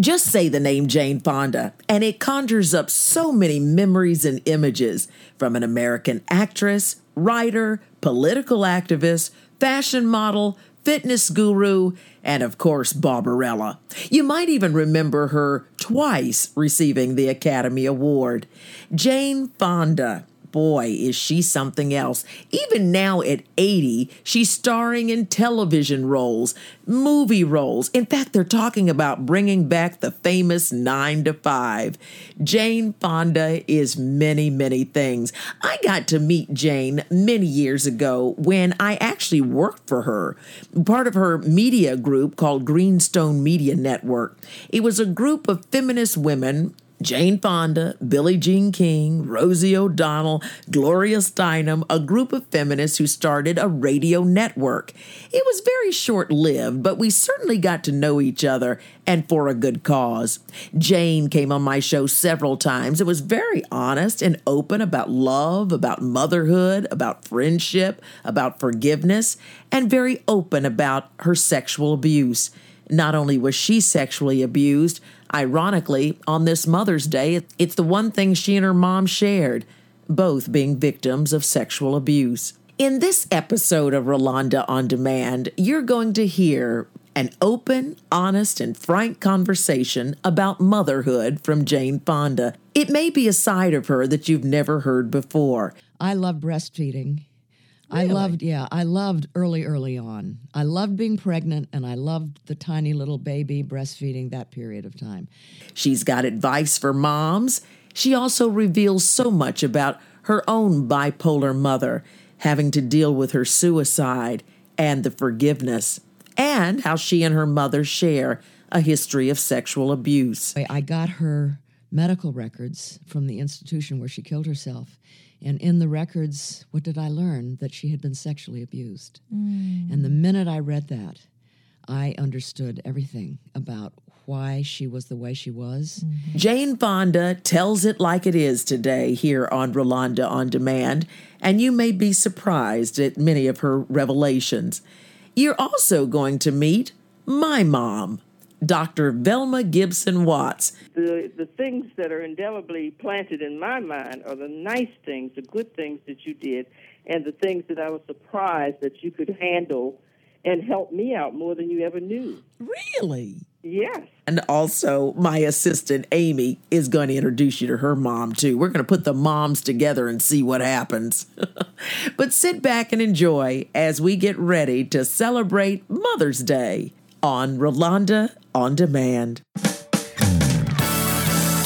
Just say the name Jane Fonda, and it conjures up so many memories and images from an American actress, writer, political activist, fashion model, fitness guru, and of course, Barbarella. You might even remember her twice receiving the Academy Award. Jane Fonda boy, is she something else. Even now at 80, she's starring in television roles, movie roles. In fact, they're talking about bringing back the famous 9 to 5. Jane Fonda is many, many things. I got to meet Jane many years ago when I actually worked for her, part of her media group called Greenstone Media Network. It was a group of feminist women Jane Fonda, Billie Jean King, Rosie O'Donnell, Gloria Steinem, a group of feminists who started a radio network. It was very short lived, but we certainly got to know each other and for a good cause. Jane came on my show several times and was very honest and open about love, about motherhood, about friendship, about forgiveness, and very open about her sexual abuse. Not only was she sexually abused, Ironically, on this Mother's Day, it's the one thing she and her mom shared, both being victims of sexual abuse. In this episode of Rolanda on Demand, you're going to hear an open, honest, and frank conversation about motherhood from Jane Fonda. It may be a side of her that you've never heard before. I love breastfeeding. I loved, yeah, I loved early, early on. I loved being pregnant and I loved the tiny little baby breastfeeding that period of time. She's got advice for moms. She also reveals so much about her own bipolar mother, having to deal with her suicide and the forgiveness, and how she and her mother share a history of sexual abuse. I got her medical records from the institution where she killed herself. And in the records, what did I learn? That she had been sexually abused. Mm. And the minute I read that, I understood everything about why she was the way she was. Mm-hmm. Jane Fonda tells it like it is today here on Rolanda on Demand, and you may be surprised at many of her revelations. You're also going to meet my mom. Dr. Velma Gibson Watts. The, the things that are indelibly planted in my mind are the nice things, the good things that you did, and the things that I was surprised that you could handle and help me out more than you ever knew. Really? Yes. And also, my assistant Amy is going to introduce you to her mom too. We're going to put the moms together and see what happens. but sit back and enjoy as we get ready to celebrate Mother's Day on Rolanda on Demand.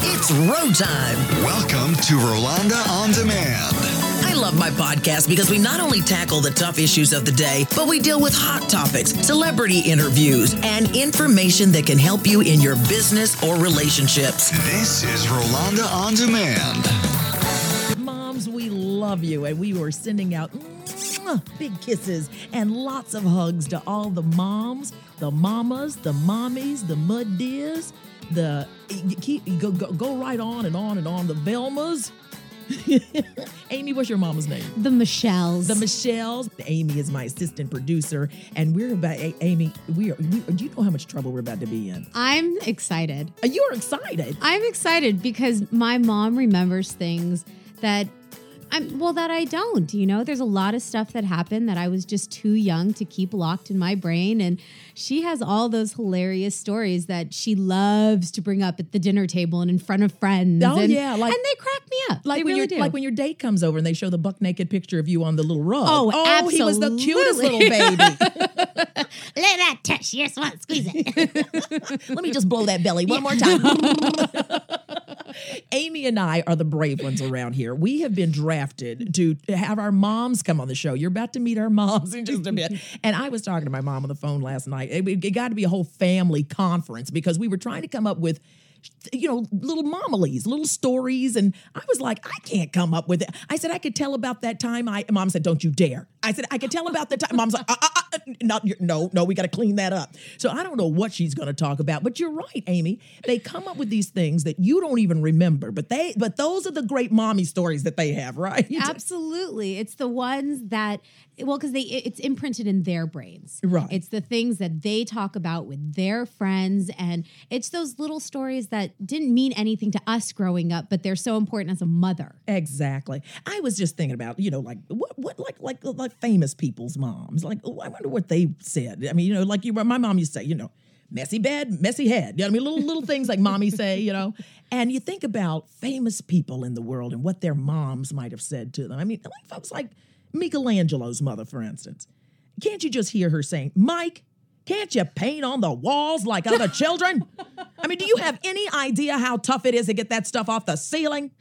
It's road time. Welcome to Rolanda on Demand. I love my podcast because we not only tackle the tough issues of the day, but we deal with hot topics, celebrity interviews, and information that can help you in your business or relationships. This is Rolanda on Demand. Moms, we love you, and we were sending out mm, big kisses and lots of hugs to all the moms the mamas, the mommies, the mud deers, the keep go, go, go right on and on and on. The Velmas. Amy, what's your mama's name? The Michelles. The Michelles. Amy is my assistant producer, and we're about Amy. We are. We, do you know how much trouble we're about to be in? I'm excited. Uh, you're excited. I'm excited because my mom remembers things that I'm well that I don't, you know. There's a lot of stuff that happened that I was just too young to keep locked in my brain and she has all those hilarious stories that she loves to bring up at the dinner table and in front of friends. Oh and, yeah, like, and they crack me up. Like they when really your do. like when your date comes over and they show the buck naked picture of you on the little rug. Oh, oh absolutely. he was the cutest little baby. Let that touch. Yes, one squeeze it. Let me just blow that belly one more time. Amy and I are the brave ones around here. We have been drafted to have our moms come on the show. You're about to meet our moms in just a bit. And I was talking to my mom on the phone last night. It, it got to be a whole family conference because we were trying to come up with you know, little momilies, little stories. And I was like, I can't come up with it. I said, I could tell about that time I, mom said, don't you dare. I said, I could tell about the time. Mom's like, uh, uh, uh, no, you're- no, no, we got to clean that up. So I don't know what she's going to talk about, but you're right, Amy. They come up with these things that you don't even remember, but they, but those are the great mommy stories that they have, right? Absolutely. It's the ones that well cuz they it's imprinted in their brains. Right. It's the things that they talk about with their friends and it's those little stories that didn't mean anything to us growing up but they're so important as a mother. Exactly. I was just thinking about, you know, like what, what, like, like, like famous people's moms. Like, oh, I wonder what they said. I mean, you know, like you, my mom used to say, you know, messy bed, messy head. You know, I mean, little little things like mommy say, you know. And you think about famous people in the world and what their moms might have said to them. I mean, like folks like Michelangelo's mother, for instance. Can't you just hear her saying, Mike? Can't you paint on the walls like other children? I mean, do you have any idea how tough it is to get that stuff off the ceiling?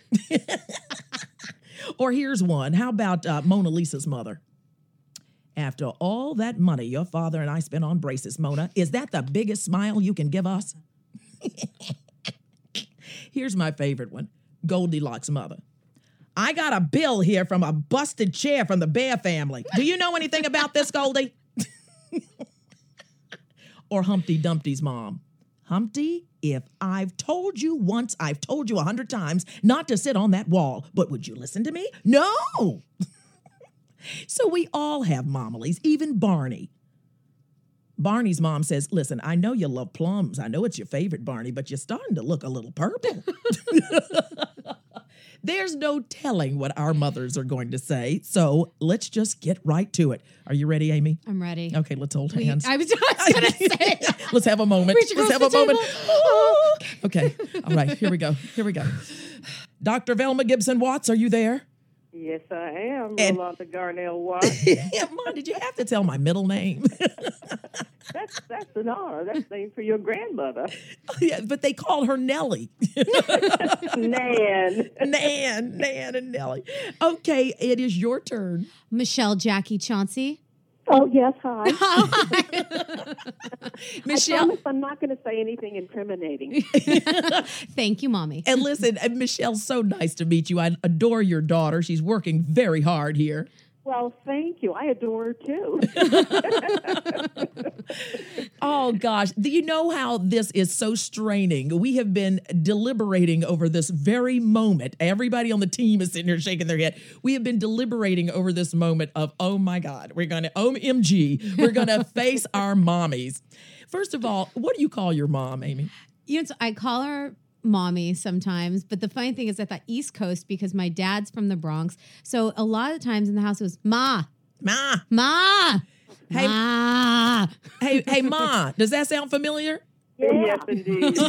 Or here's one. How about uh, Mona Lisa's mother? After all that money your father and I spent on braces, Mona, is that the biggest smile you can give us? Here's my favorite one Goldilocks' mother. I got a bill here from a busted chair from the Bear family. Do you know anything about this, Goldie? Or Humpty Dumpty's mom. Humpty, if I've told you once, I've told you a hundred times not to sit on that wall, but would you listen to me? No. so we all have momilies, even Barney. Barney's mom says, Listen, I know you love plums. I know it's your favorite, Barney, but you're starting to look a little purple. There's no telling what our mothers are going to say. So let's just get right to it. Are you ready, Amy? I'm ready. Okay, let's hold We- hands. I was just going to say Let's have a moment. Reach Let's have across a the moment. Oh. table. okay. All right. Here we go. Here we go. Dr. Velma Gibson Watts, are you there? Yes, I am. And- Rolanda Garnell Watts. yeah, Mom, did you have to tell my middle name? That's that's an honor. That's named for your grandmother, yeah, but they call her Nellie. Nan. Nan, Nan, and Nellie. Okay, it is your turn. Michelle Jackie Chauncey. Oh yes, hi. Michelle. I promise I'm not going to say anything incriminating. Thank you, mommy. And listen, uh, Michelle's so nice to meet you. I adore your daughter. She's working very hard here. Well, thank you. I adore her too. Oh gosh, do you know how this is so straining? We have been deliberating over this very moment. Everybody on the team is sitting here shaking their head. We have been deliberating over this moment of, oh my God, we're gonna OMG, we're gonna face our mommies. First of all, what do you call your mom, Amy? You know, so I call her mommy sometimes, but the funny thing is I thought East Coast because my dad's from the Bronx. So a lot of times in the house it was ma, Ma. ma, Hey. ma. Hey, hey, Ma, does that sound familiar? Yes, indeed.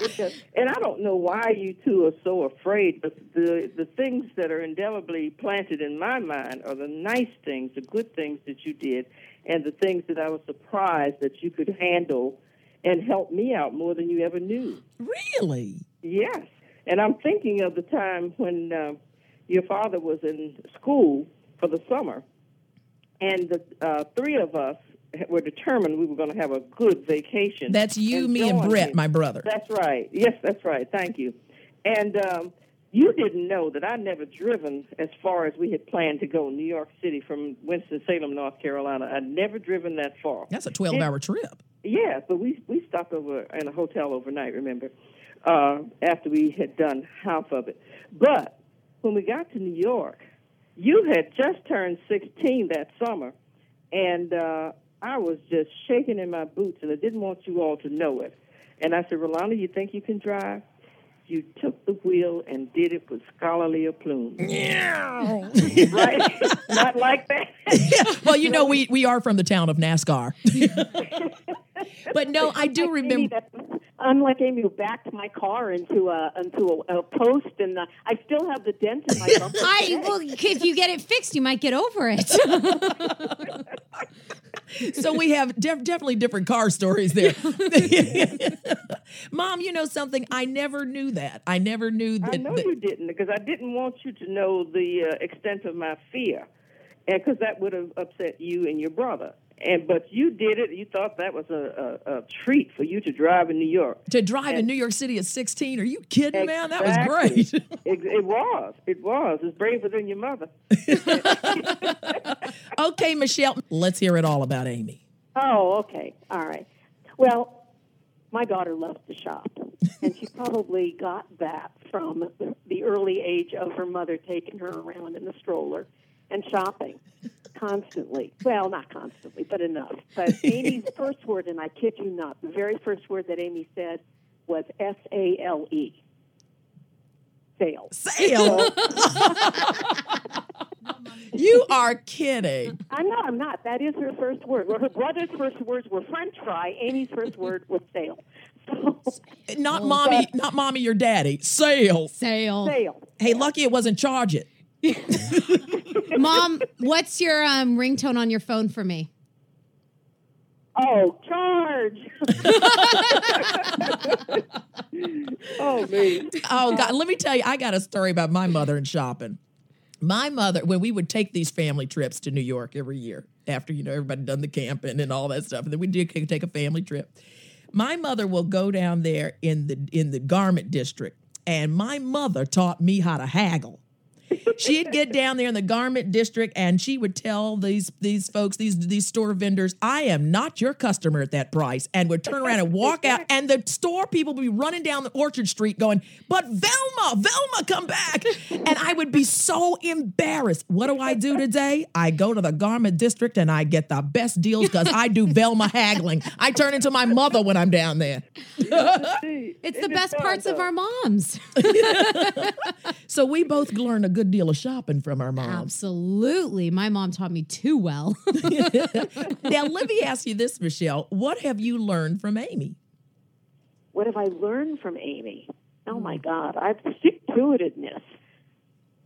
It does. And I don't know why you two are so afraid, but the the things that are indelibly planted in my mind are the nice things, the good things that you did, and the things that I was surprised that you could handle and helped me out more than you ever knew. Really? Yes. And I'm thinking of the time when uh, your father was in school for the summer, and the uh, three of us were determined we were going to have a good vacation. That's you, me, and Brett, him. my brother. That's right. Yes, that's right. Thank you. And um, you didn't know that I'd never driven as far as we had planned to go, New York City from Winston-Salem, North Carolina. I'd never driven that far. That's a 12 hour trip. Yeah, but we we stopped over in a hotel overnight. Remember, uh, after we had done half of it. But when we got to New York, you had just turned sixteen that summer, and uh, I was just shaking in my boots, and I didn't want you all to know it. And I said, Rolanda, you think you can drive? You took the wheel and did it with scholarly aplomb. right? Not like that. well, you know, we, we are from the town of NASCAR. but no, I do Amy, remember. that- Unlike Amy, who backed my car into a into a, a post, and uh, I still have the dent in my bumper. I well, if you get it fixed, you might get over it. So we have def- definitely different car stories there. Mom, you know something? I never knew that. I never knew that. I know that- you didn't because I didn't want you to know the uh, extent of my fear, and because that would have upset you and your brother. and but you did it. You thought that was a, a, a treat for you to drive in New York. To drive in New York City at 16? Are you kidding, man? That was great. Exactly. it, it was. It was. It's braver than your mother. okay, Michelle, let's hear it all about Amy. Oh, okay. All right. Well, my daughter loves to shop, and she probably got that from the early age of her mother taking her around in the stroller and shopping constantly. Well, not constantly, but enough. But Amy's first word, and I kid you not, the very first word that Amy said was S A L E. Sale. Sale. you are kidding. I'm not. I'm not. That is her first word. Well, her brother's first words were French fry. Amy's first word was sale. So, Not mommy, not mommy Your daddy. Sale. Sale. sale. Hey, lucky it wasn't charge it. Mom, what's your um, ringtone on your phone for me? Oh, charge. Oh man. Oh God, let me tell you, I got a story about my mother and shopping. My mother, when we would take these family trips to New York every year, after you know everybody done the camping and all that stuff, and then we did take a family trip. My mother will go down there in the in the garment district, and my mother taught me how to haggle. She'd get down there in the garment district and she would tell these these folks, these these store vendors, I am not your customer at that price, and would turn around and walk out. And the store people would be running down the Orchard Street going, But Velma, Velma, come back. And I would be so embarrassed. What do I do today? I go to the garment district and I get the best deals because I do Velma haggling. I turn into my mother when I'm down there. It's the best parts of our moms. So we both learned a good deal of shopping from our moms. Absolutely. My mom taught me too well. now, let me ask you this, Michelle. What have you learned from Amy? What have I learned from Amy? Oh my hmm. God, I've stick to itedness.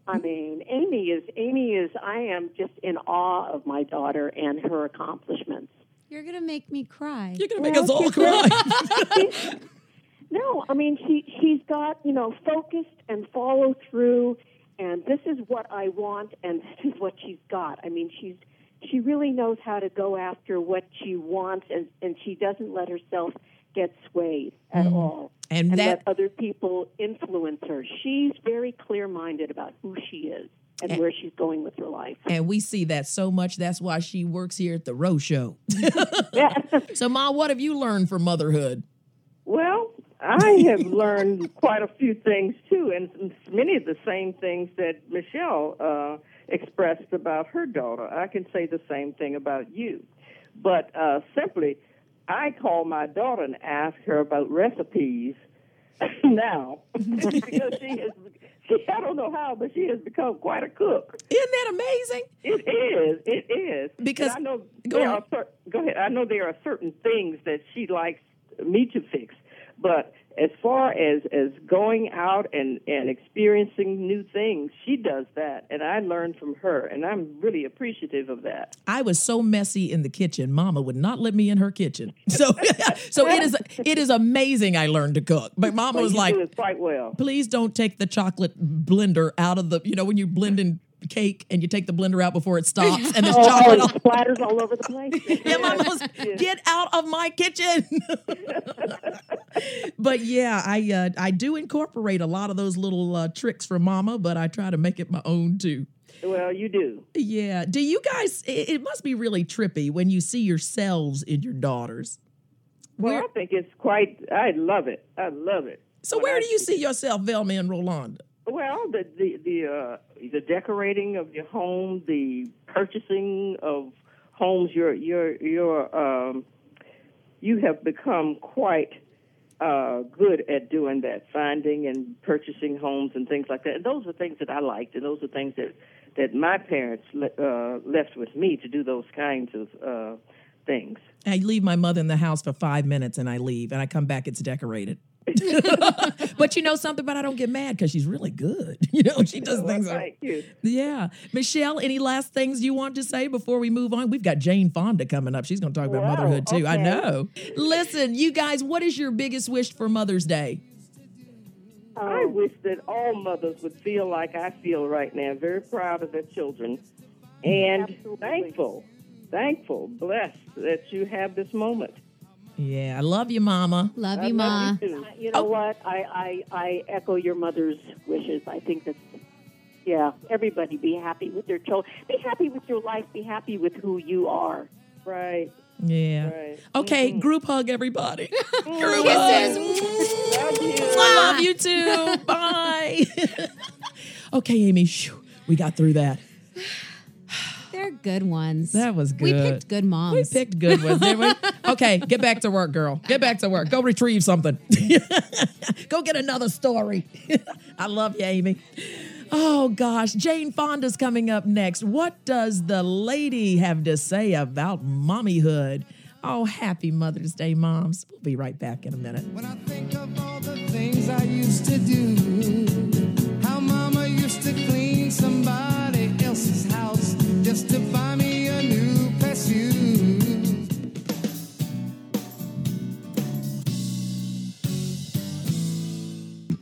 I mean, Amy is Amy is. I am just in awe of my daughter and her accomplishments. You're going to make me cry. You're going to make us all cry. No, I mean she she's got you know focused and follow through, and this is what I want, and this is what she's got. I mean she's she really knows how to go after what she wants, and and she doesn't let herself get swayed at mm. all, And that- let other people influence her. She's very clear minded about who she is and where she's going with her life. And we see that so much. That's why she works here at the Row Show. Yeah. so, Ma, what have you learned from motherhood? Well, I have learned quite a few things too, and many of the same things that Michelle uh, expressed about her daughter. I can say the same thing about you, but uh, simply, I call my daughter and ask her about recipes now because she is. She, I don't know how, but she has become quite a cook. Isn't that amazing? It is. It is. Because- And I know go ahead. are go ahead. I know there are certain things that she likes me to fix, but as far as as going out and and experiencing new things, she does that, and I learned from her, and I'm really appreciative of that. I was so messy in the kitchen. Mama would not let me in her kitchen. So, so it is it is amazing. I learned to cook, but Mama But was like, quite well. please don't take the chocolate blender out of the. You know when you're blending cake and you take the blender out before it stops and there's Oh, chocolate. all splatters all over the place. Yeah, was, get out of my kitchen. but yeah, I uh, I do incorporate a lot of those little uh, tricks from Mama, but I try to make it my own too. Well, you do. Yeah. Do you guys? It, it must be really trippy when you see yourselves in your daughters. Well, Where- I think it's quite. I love it. I love it. So When where I do you see yourself, Velma and Rolanda? Well, the the the uh, the decorating of your home, the purchasing of homes, you're you're you're um, you have become quite uh, good at doing that, finding and purchasing homes and things like that. And those are things that I liked, and those are things that that my parents le- uh, left with me to do those kinds of uh, things. I leave my mother in the house for five minutes and I leave, and I come back, it's decorated. but you know something, but I don't get mad because she's really good. You know, she does oh, Well, things. like- thank you. Yeah. Michelle, any last things you want to say before we move on? We've got Jane Fonda coming up. She's going to talk about Wow, motherhood too. I know. Listen, you guys, what is your biggest wish for Mother's Day? I wish that all mothers would feel like I feel right now, very proud of their children and Absolutely. thankful thankful, blessed that you have this moment. Yeah, I love you, Mama. Love I you, Ma. love you too. Uh, you know oh. what? I, I, I echo your mother's wishes. I think that's, yeah, everybody be happy with their children. Be happy with your life. Be happy with who you are. Right. Yeah. Right. Okay, mm-hmm. group hug, everybody. Mm-hmm. group Kisses. hug. Love you. I love you too. Bye. okay, Amy, phew, we got through that. They're good ones. That was good. We good. picked good moms. We picked good ones, didn't we? Okay, get back to work, girl. Get back to work. Go retrieve something. Go get another story. I love you, Amy. Oh gosh, Jane Fonda's coming up next. What does the lady have to say about mommyhood? Oh, happy Mother's Day, moms. We'll be right back in a minute. When I think of all the things I used to do, house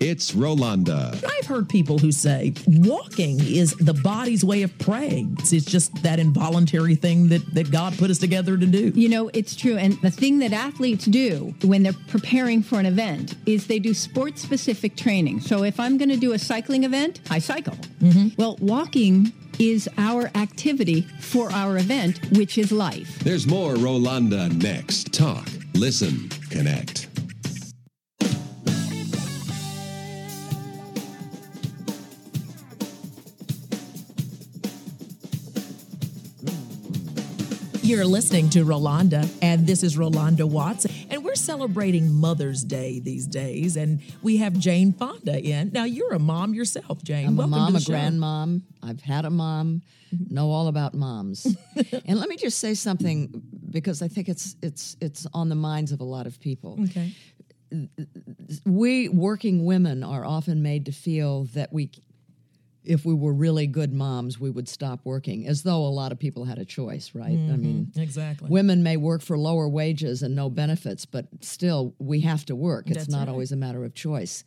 It's Rolanda. I've heard people who say walking is the body's way of praying. It's, it's just that involuntary thing that, that God put us together to do. You know, it's true. And the thing that athletes do when they're preparing for an event is they do sport specific training. So if I'm going to do a cycling event, I cycle. Mm-hmm. Well, walking is our activity for our event, which is life. There's more Rolanda next. Talk, listen, connect. You're listening to Rolanda, and this is Rolanda Watts, and we're celebrating Mother's Day these days, and we have Jane Fonda in. Now, you're a mom yourself, Jane. I'm Welcome a mom, a show. grandmom. I've had a mom. Know all about moms. and let me just say something because I think it's it's it's on the minds of a lot of people. Okay. We working women are often made to feel that we if we were really good moms, we would stop working, as though a lot of people had a choice, right? I mean, Exactly. women may work for lower wages and no benefits, but still, we have to work. It's That's not right. always a matter of choice.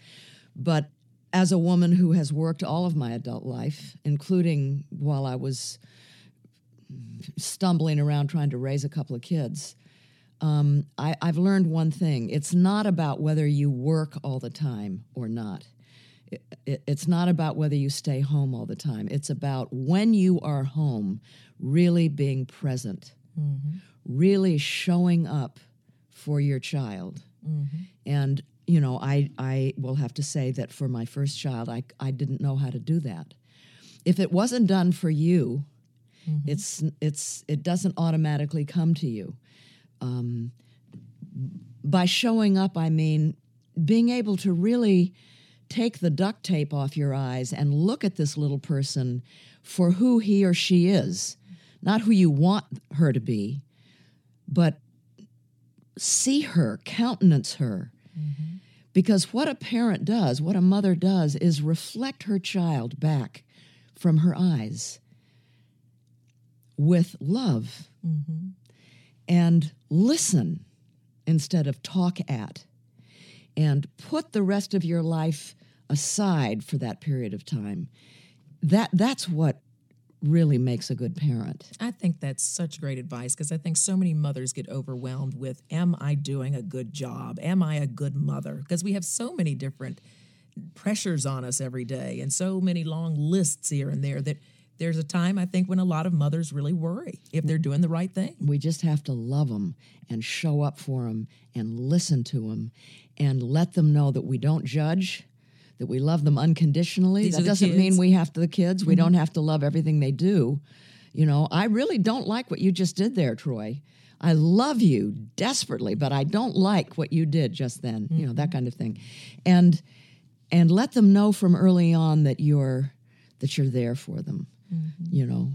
But as a woman who has worked all of my adult life, including while I was stumbling around trying to raise a couple of kids, um, I, I've learned one thing. It's not about whether you work all the time or not. It, it, it's not about whether you stay home all the time. It's about when you are home, really being present, mm-hmm. really showing up for your child. Mm-hmm. And, you know, I, I will have to say that for my first child, I, I didn't know how to do that. If it wasn't done for you, mm-hmm. it's, it's, it doesn't automatically come to you um, by showing up, I mean being able to really take the duct tape off your eyes and look at this little person for who he or she is, not who you want her to be, but see her, countenance her. Mm-hmm. Because what a parent does, what a mother does, is reflect her child back from her eyes with love mm-hmm. and listen instead of talk at and put the rest of your life aside for that period of time that that's what really makes a good parent I think that's such great advice because I think so many mothers get overwhelmed with Am I doing a good job? Am I a good mother? Because we have so many different pressures on us every day and so many long lists here and there that there's a time I think when a lot of mothers really worry if they're doing the right thing. we just have to love them and show up for them and listen to them and let them know that we don't judge that we love them unconditionally These that doesn't mean kids. Mm-hmm. we have to the kids we don't have to love everything they do you know i really don't like what you just did there troy i love you desperately but i don't like what you did just then you know Mm-hmm. that kind of thing and and let them know from early on that you're that you're there for them Mm-hmm. you know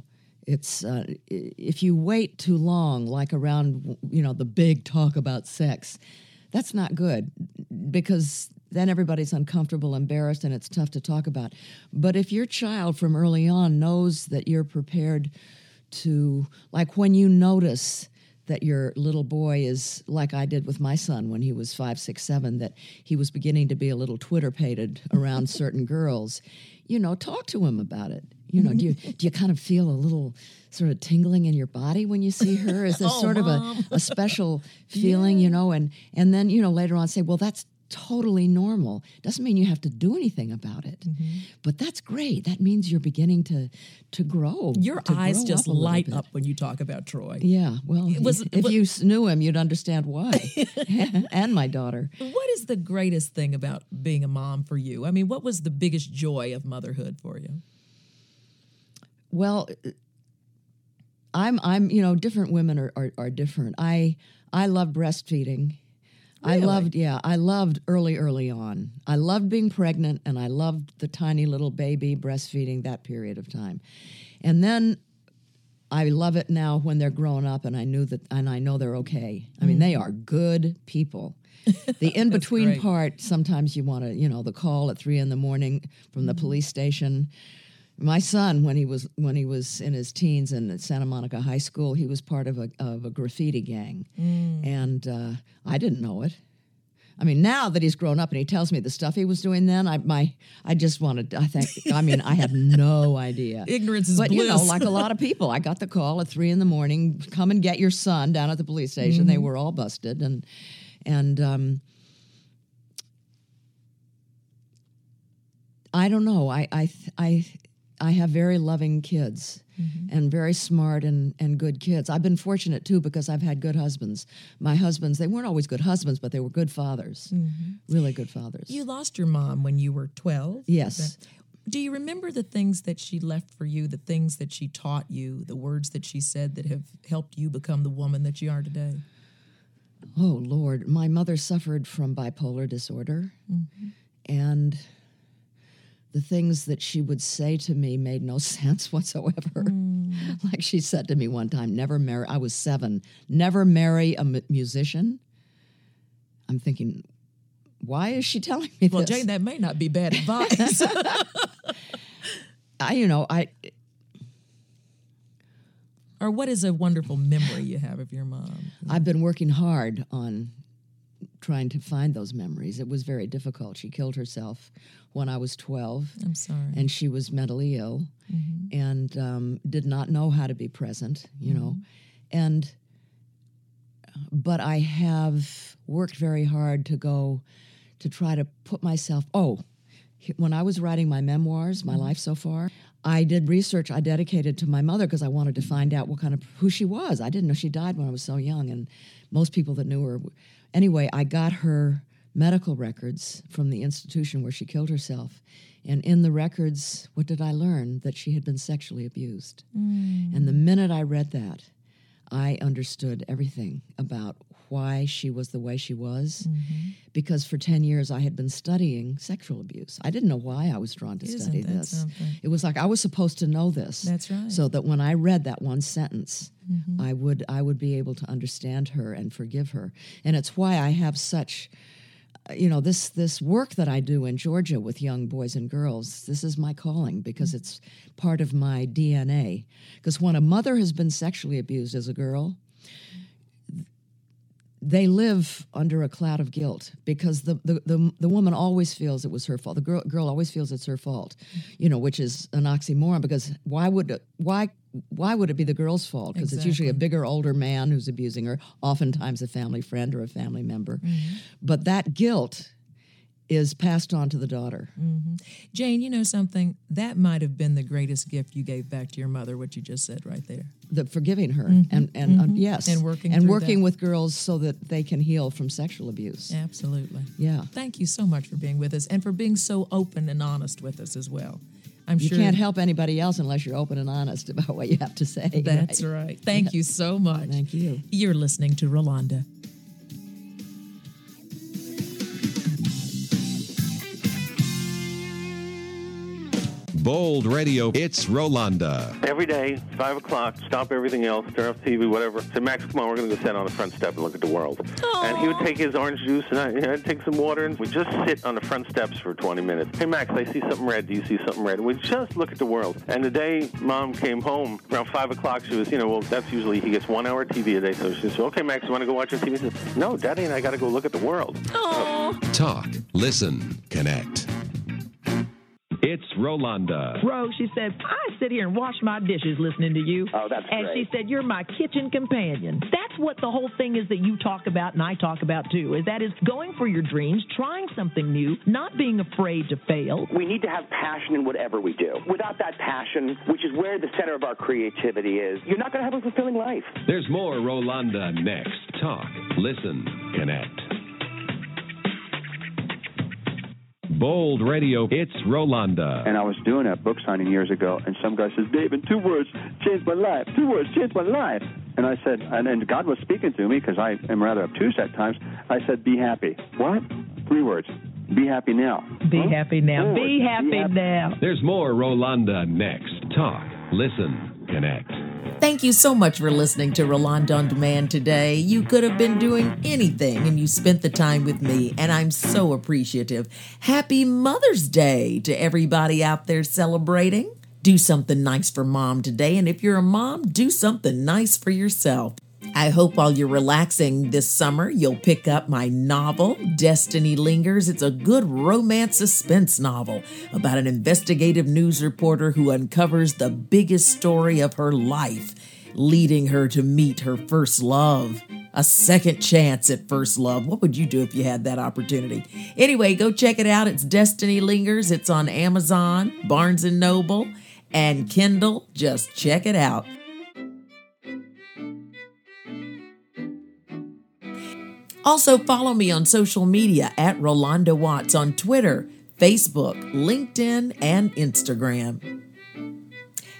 it's uh, if you wait too long like around you know the big talk about sex that's not good because then everybody's uncomfortable embarrassed and it's tough to talk about but if your child from early on knows that you're prepared to like when you notice that your little boy is like I did with my son when he was five, six, seven, that he was beginning to be a little Twitter pated around certain girls, you know, talk to him about it. You know, do you do you kind of feel a little sort of tingling in your body when you see her? Is this Oh, sort of a, a special feeling, you know? And and then you know later on say, well, that's totally normal. Doesn't mean you have to do anything about it, Mm-hmm. but that's great. That means you're beginning to to grow. Your to eyes grow just up light bit. up when you talk about Troy. Yeah, well, It was- if what- you knew him, you'd understand why. and my daughter. What is the greatest thing about being a mom for you? I mean, what was the biggest joy of motherhood for you? Well, I'm I'm you know different women are are, are different. I I love breastfeeding. I loved yeah I loved early early on. I loved being pregnant and I loved the tiny little baby breastfeeding that period of time, and then. I love it now when they're grown up and I knew that and I know they're okay. I mean, they mm-hmm. are good people. The in between part, sometimes you want to, you know, the call at three in the morning from the mm-hmm. police station. My son, when he was when he was in his teens and at Santa Monica High School, he was part of a of a graffiti gang, and uh, I didn't know it. I mean, now that he's grown up and he tells me the stuff he was doing then, I my I just wanted. To, I think. I mean, I had no idea. Ignorance is but you know, like a lot of people, I got the call at three in the morning. Come and get your son down at the police station. They were all busted, and and um, I don't know. I I I I have very loving kids mm-hmm. and very smart and and good kids. I've been fortunate too because I've had good husbands. My husbands, they weren't always good husbands, but they were good fathers. Mm-hmm. Really good fathers. You lost your mom when you were 12. Yes. Do you remember the things that she left for you, the things that she taught you, the words that she said that have helped you become the woman that you are today? Oh Lord, my mother suffered from bipolar disorder, mm-hmm. and the things that she would say to me made no sense whatsoever. Mm. like she said to me one time, "Never marry." I was seven. Never marry a musician. I'm thinking, why is she telling me Well, this? Well, Jane, that may not be bad advice. I, you know, I or what is a wonderful memory you have of your mom? I've been working hard on trying to find those memories. It was very difficult. She killed herself when I was 12. I'm sorry. And she was mentally ill mm-hmm. and um, did not know how to be present, you know. Mm-hmm. And, but I have worked very hard to go to try to put myself, oh, when I was writing my memoirs, my mm-hmm. life so far, I did research I dedicated to my mother because I wanted to find out what kind of who she was. I didn't know she died when I was so young, and most people that knew her. Anyway, I got her medical records from the institution where she killed herself, and in the records, what did I learn? That she had been sexually abused. Mm. And the minute I read that, I understood everything about why she was the way she was mm-hmm. because for 10 years I had been studying sexual abuse. I didn't know why I was drawn to Isn't study this. something? It was like I was supposed to know this. That's right. So that when I read that one sentence, Mm-hmm. I would I would be able to understand her and forgive her. And it's why I have such uh, you know this this work that I do in Georgia with young boys and girls this is my calling because mm-hmm. it's part of my DNA because when a mother has been sexually abused as a girl they live under a cloud of guilt because the, the, the, the woman always feels it was her fault. The girl, girl always feels it's her fault, mm-hmm. you know, which is an oxymoron because why would why why would it be the girl's fault? Because it's usually a bigger, older man who's abusing her, oftentimes a family friend or a family member. Mm-hmm. But that guilt is passed on to the daughter. Mm-hmm. Jane, you know something? That might have been the greatest gift you gave back to your mother, what you just said right there. The forgiving her mm-hmm. and and uh, yes, And working and working that. with girls so that they can heal from sexual abuse. Absolutely. Yeah. Thank you so much for being with us and for being so open and honest with us as well. I'm You sure can't help anybody else unless you're open and honest about what you have to say. That's right. Thank you so much. Thank you. You're listening to Rolanda. Bold Radio, it's Rolanda. Every day, 5 o'clock, stop everything else, turn off TV, whatever. Say, Max, come on, we're going to go sit on the front step and look at the world. And he would take his orange juice and I, you know, I'd take some water and we'd just sit on the front steps for 20 minutes. Hey, Max, I see something red. Do you see something red? And we just look at the world. And the day mom came home, around 5 o'clock, she was, you know, well, that's usually, he gets one hour TV a day. So she said, okay, Max, you want to go watch your TV? He said, no, Daddy and I got to go look at the world. Talk, listen, connect. It's Rolanda. Rose, she said, I sit here and wash my dishes listening to you. Oh, that's And great. she said, You're my kitchen companion. That's what the whole thing is that you talk about and I talk about too, is that is going for your dreams, trying something new, not being afraid to fail. We need to have passion in whatever we do. Without that passion, which is where the center of our creativity is, you're not going to have a fulfilling life. There's more Rolanda next. Talk, listen, connect. Bold Radio, it's Rolanda. And I was doing a book signing years ago, and some guy says, David, two words changed my life. Two words changed my life. And I said, and, and God was speaking to me because I am rather obtuse at times. I said, be happy. What? Three words. Be happy now. Be Huh? happy now. Four Be happy now. There's more Rolanda next. Talk, listen, connect. Thank you so much for listening to Rolanda on Demand today. You could have been doing anything and you spent the time with me, and I'm so appreciative. Happy Mother's Day to everybody out there celebrating. Do something nice for mom today, and if you're a mom, do something nice for yourself. I hope while you're relaxing this summer, you'll pick up my novel, Destiny Lingers. It's a good romance suspense novel about an investigative news reporter who uncovers the biggest story of her life, leading her to meet her first love. A second chance at first love. What would you do if you had that opportunity? Anyway, go check it out. It's Destiny Lingers. It's on Amazon, Barnes and Noble, and Kindle. Just check it out. Also, follow me on social media at Rolanda Watts on Twitter, Facebook, LinkedIn, and Instagram.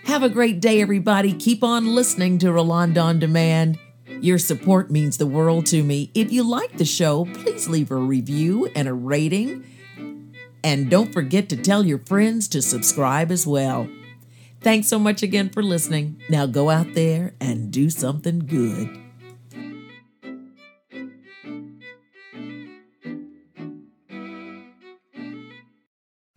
Have a great day, everybody. Keep on listening to Rolanda on Demand. Your support means the world to me. If you like the show, please leave a review and a rating. And don't forget to tell your friends to subscribe as well. Thanks so much again for listening. Now go out there and do something good.